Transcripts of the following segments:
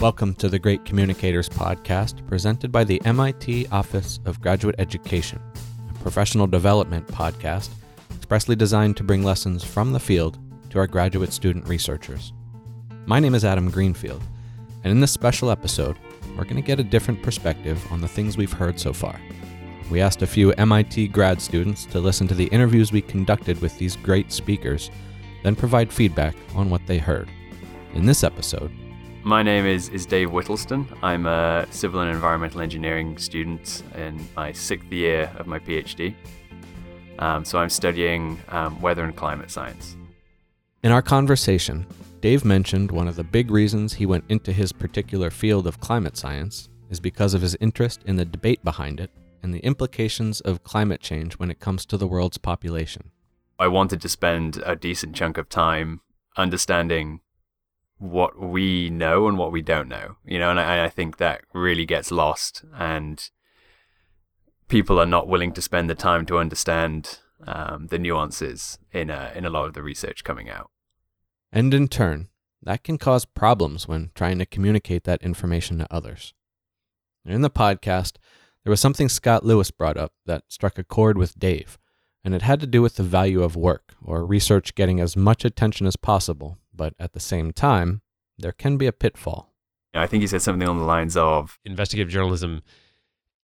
Welcome to the Great Communicators Podcast, presented by the MIT Office of Graduate Education, a professional development podcast expressly designed to bring lessons from the field to our graduate student researchers. My name is Adam Greenfield, and in this special episode, we're going to get a different perspective on the things we've heard so far. We asked a few MIT grad students to listen to the interviews we conducted with these great speakers, then provide feedback on what they heard. In this episode, my name is, is Dave Whittleston. I'm a civil and environmental engineering student in my sixth year of my PhD. Um, so I'm studying um, weather and climate science. In our conversation, Dave mentioned one of the big reasons he went into his particular field of climate science is because of his interest in the debate behind it and the implications of climate change when it comes to the world's population. I wanted to spend a decent chunk of time understanding what we know and what we don't know, you know, and I, I think that really gets lost, and people are not willing to spend the time to understand um, the nuances in a, in a lot of the research coming out. And in turn, that can cause problems when trying to communicate that information to others. In the podcast, there was something Scott Lewis brought up that struck a chord with Dave, and it had to do with the value of work or research getting as much attention as possible but at the same time, there can be a pitfall. I think he said something on the lines of investigative journalism,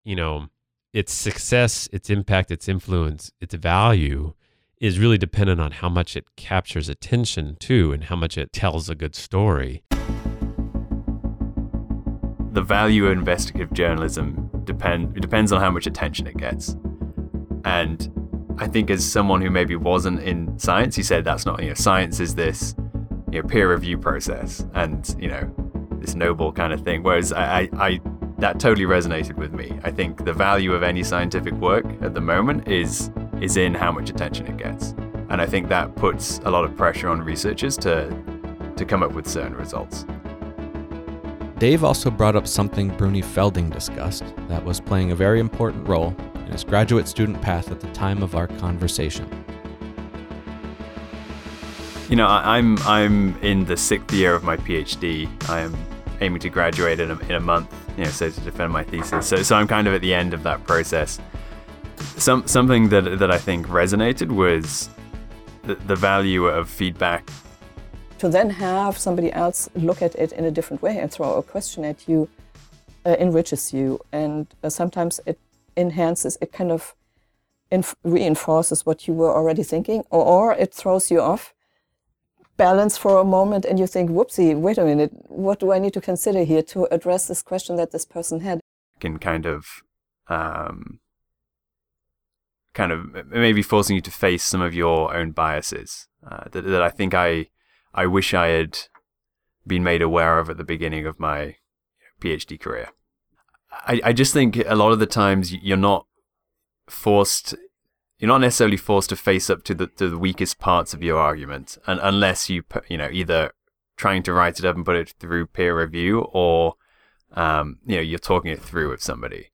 you know, its success, its impact, its influence, its value is really dependent on how much it captures attention too and how much it tells a good story. The value of investigative journalism depend it depends on how much attention it gets. And I think as someone who maybe wasn't in science, he said that's not, you know, science is this you know, peer review process and you know this noble kind of thing. Whereas I, I, I that totally resonated with me. I think the value of any scientific work at the moment is is in how much attention it gets, and I think that puts a lot of pressure on researchers to to come up with certain results. Dave also brought up something Bruni Felding discussed that was playing a very important role in his graduate student path at the time of our conversation. You know, I, am I'm in the sixth year of my PhD. I am aiming to graduate in a, in a month. You know, so to defend my thesis. So so I'm kind of at the end of that process. Some something that that I think resonated was the, the value of feedback. To then have somebody else look at it in a different way and throw a question at you uh, enriches you, and uh, sometimes it enhances. It kind of inf- reinforces what you were already thinking, or, or it throws you off balance for a moment and you think, whoopsie, wait a minute, what do I need to consider here to address this question that this person had? Can kind of, um, kind of maybe forcing you to face some of your own biases uh, that, that I think I, I wish I had been made aware of at the beginning of my PhD career. I, I just think a lot of the times you're not forced you're not necessarily forced to face up to the to the weakest parts of your argument, and unless you you know either trying to write it up and put it through peer review, or um, you know you're talking it through with somebody.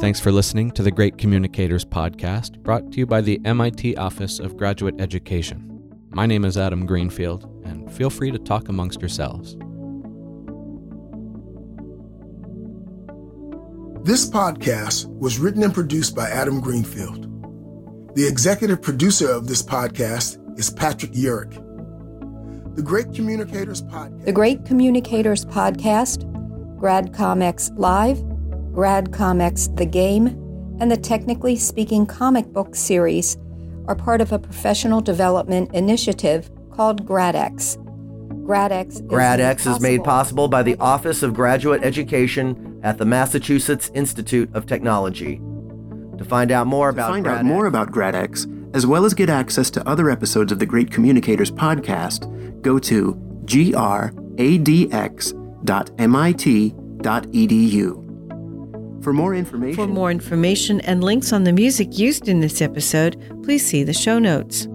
Thanks for listening to the Great Communicators podcast, brought to you by the MIT Office of Graduate Education. My name is Adam Greenfield, and feel free to talk amongst yourselves. This podcast was written and produced by Adam Greenfield. The executive producer of this podcast is Patrick Yurick. The Great Communicators Podcast. The Great Communicators Podcast, Grad Comics Live, Grad Comics The Game, and the Technically Speaking comic book series are part of a professional development initiative called GradX. GradX is, GradX is made possible by the Office of Graduate Education at the Massachusetts Institute of Technology. To find out more about to find GradX, out more about GradX, as well as get access to other episodes of the Great Communicators podcast, go to gradx.mit.edu. For more information, for more information and links on the music used in this episode, please see the show notes.